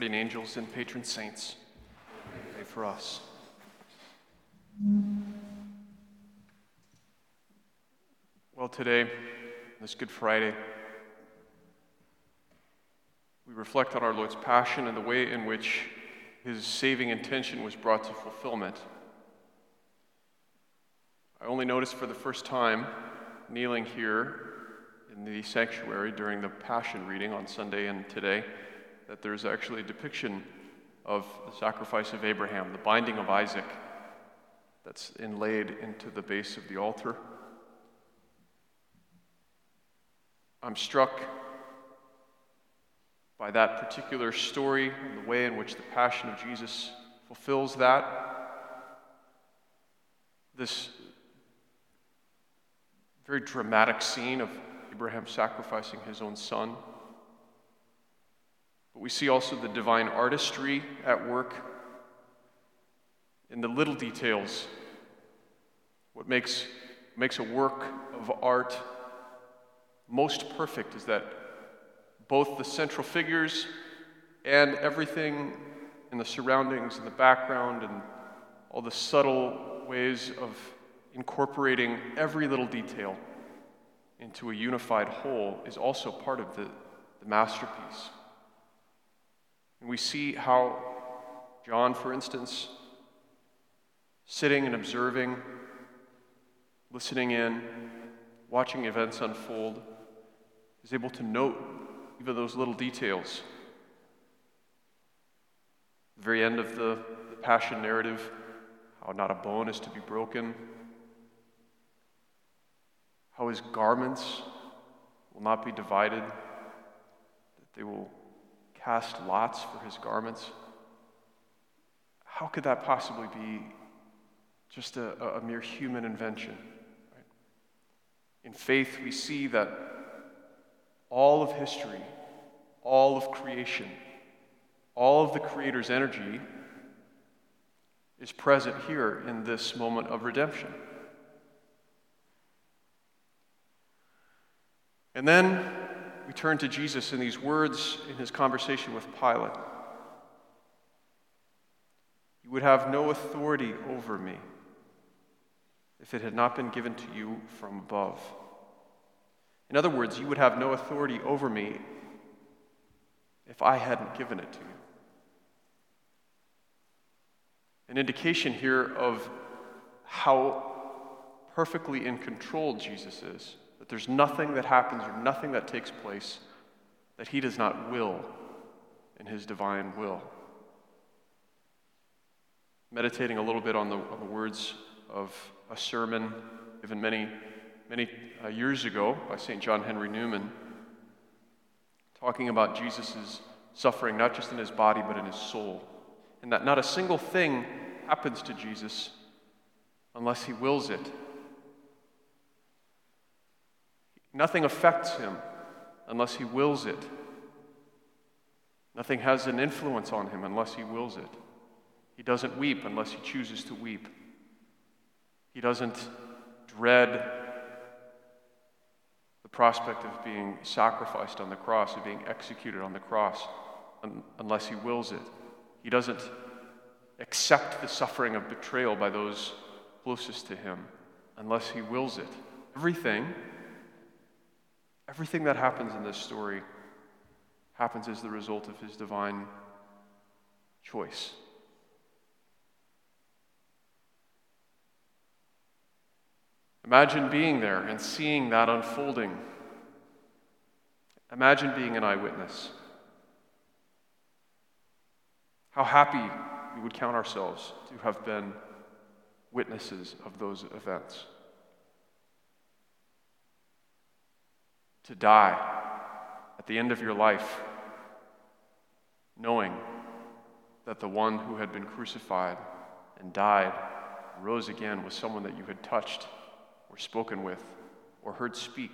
guardian angels, and patron saints, pray for us. Well, today, this Good Friday, we reflect on our Lord's passion and the way in which his saving intention was brought to fulfillment. I only noticed for the first time, kneeling here in the sanctuary during the Passion reading on Sunday and today, that there's actually a depiction of the sacrifice of Abraham, the binding of Isaac, that's inlaid into the base of the altar. I'm struck by that particular story and the way in which the Passion of Jesus fulfills that. This very dramatic scene of Abraham sacrificing his own son. But we see also the divine artistry at work in the little details. What makes, makes a work of art most perfect is that both the central figures and everything in the surroundings and the background and all the subtle ways of incorporating every little detail into a unified whole is also part of the, the masterpiece. And we see how John, for instance, sitting and observing, listening in, watching events unfold, is able to note even those little details. The very end of the, the Passion narrative, how not a bone is to be broken, how his garments will not be divided, that they will cast lots for his garments. How could that possibly be just a, a mere human invention? Right? In faith, we see that all of history, all of creation, all of the Creator's energy is present here in this moment of redemption. And then we turn to Jesus in these words in his conversation with Pilate. You would have no authority over me if it had not been given to you from above. In other words, you would have no authority over me if I hadn't given it to you. An indication here of how perfectly in control Jesus is. That there's nothing that happens or nothing that takes place that he does not will in his divine will. Meditating a little bit on the, on the words of a sermon given many many uh, years ago by St. John Henry Newman, talking about Jesus' suffering not just in his body but in his soul. And that not a single thing happens to Jesus unless he wills it. Nothing affects him unless he wills it. Nothing has an influence on him unless he wills it. He doesn't weep unless he chooses to weep. He doesn't dread the prospect of being sacrificed on the cross, of being executed on the cross, un- unless he wills it. He doesn't accept the suffering of betrayal by those closest to him unless he wills it. Everything, everything that happens in this story happens as the result of his divine choice. Imagine being there and seeing that unfolding. Imagine being an eyewitness. How happy we would count ourselves to have been witnesses of those events. To die at the end of your life, knowing that the one who had been crucified and died rose again was someone that you had touched or spoken with or heard speak.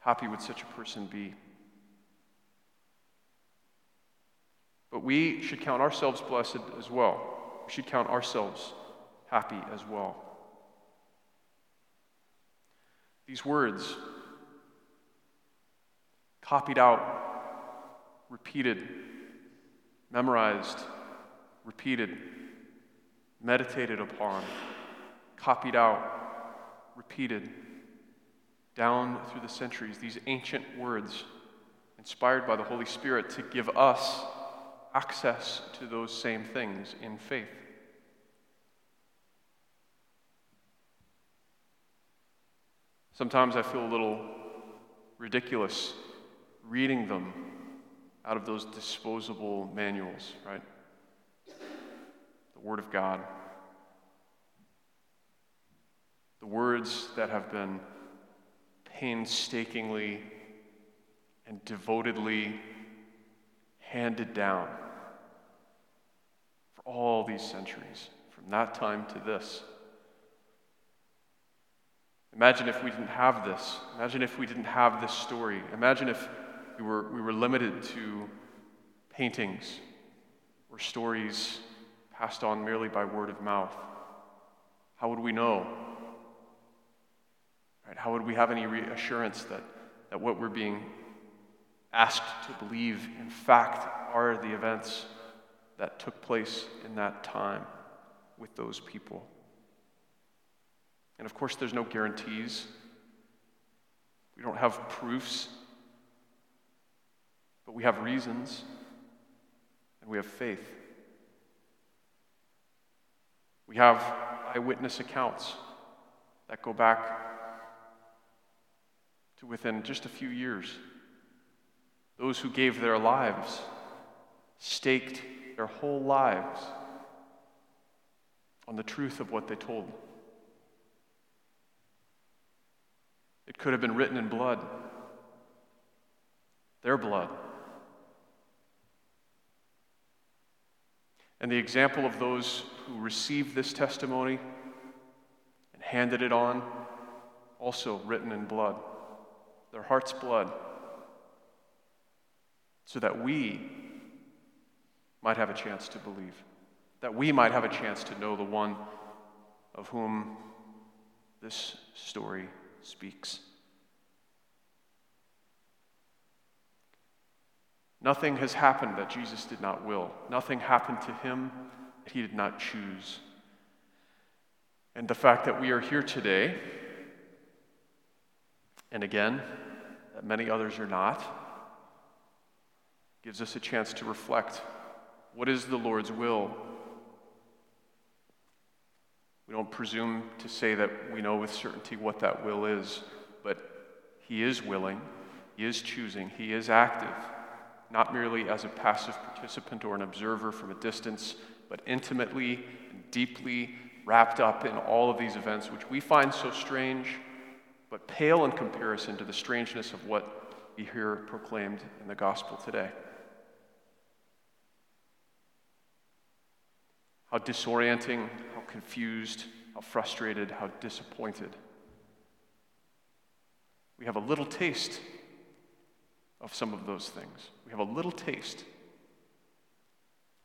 Happy would such a person be? But we should count ourselves blessed as well. We should count ourselves happy as well. These words, copied out repeated, memorized, repeated, meditated upon, copied out, repeated, down through the centuries, these ancient words, inspired by the Holy Spirit to give us access to those same things in faith. Sometimes I feel a little ridiculous reading them out of those disposable manuals, right? The Word of God. The words that have been painstakingly and devotedly handed down for all these centuries, from that time to this. Imagine if we didn't have this. Imagine if we didn't have this story. Imagine if we were, we were limited to paintings or stories passed on merely by word of mouth. How would we know? Right? How would we have any reassurance that, that what we're being asked to believe, in fact, are the events that took place in that time with those people? And of course, there's no guarantees. We don't have proofs, but we have reasons and we have faith. We have eyewitness accounts that go back to within just a few years. Those who gave their lives, staked their whole lives on the truth of what they told. Could have been written in blood, their blood. And the example of those who received this testimony and handed it on, also written in blood, their heart's blood, so that we might have a chance to believe, that we might have a chance to know the one of whom this story speaks. Nothing has happened that Jesus did not will. Nothing happened to him that he did not choose. And the fact that we are here today, and again, that many others are not, gives us a chance to reflect what is the Lord's will we don't presume to say that we know with certainty what that will is, but He is willing, He is choosing, He is active, not merely as a passive participant or an observer from a distance, but intimately and deeply wrapped up in all of these events, which we find so strange, but pale in comparison to the strangeness of what we hear proclaimed in the gospel today. How disorienting, how confused, how frustrated, how disappointed. We have a little taste of some of those things. We have a little taste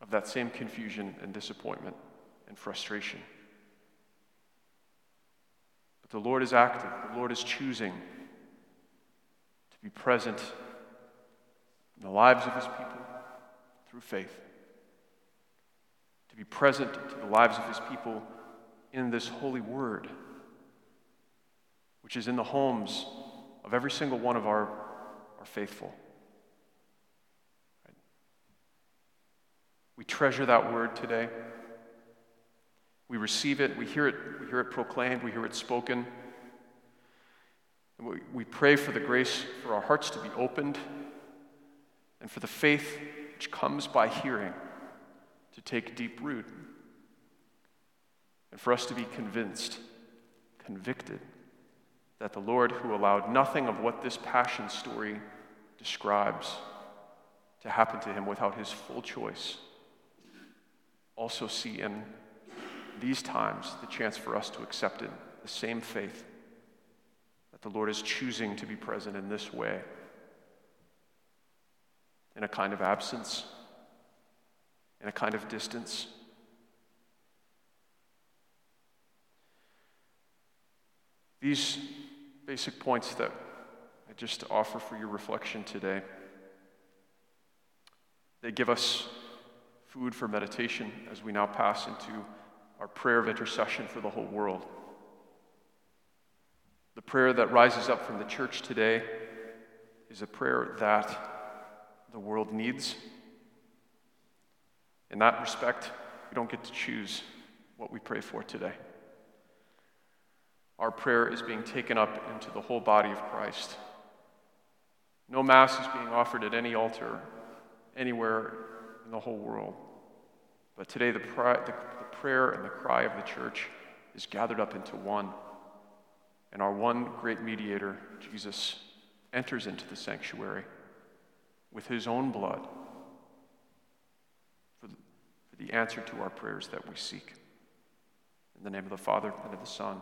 of that same confusion and disappointment and frustration. But the Lord is active, the Lord is choosing to be present in the lives of his people through faith to be present to the lives of his people in this holy word, which is in the homes of every single one of our, our faithful. We treasure that word today. We receive it, we hear it, we hear it proclaimed, we hear it spoken. We, we pray for the grace for our hearts to be opened and for the faith which comes by hearing to take deep root, and for us to be convinced, convicted, that the Lord, who allowed nothing of what this passion story describes to happen to him without his full choice, also see in these times the chance for us to accept it, the same faith that the Lord is choosing to be present in this way, in a kind of absence in a kind of distance. These basic points that I just offer for your reflection today They give us food for meditation as we now pass into our prayer of intercession for the whole world. The prayer that rises up from the church today is a prayer that the world needs. In that respect, we don't get to choose what we pray for today. Our prayer is being taken up into the whole body of Christ. No Mass is being offered at any altar anywhere in the whole world. But today, the, pri- the, the prayer and the cry of the church is gathered up into one. And our one great mediator, Jesus, enters into the sanctuary with his own blood for the, for the answer to our prayers that we seek. In the name of the Father, and of the Son,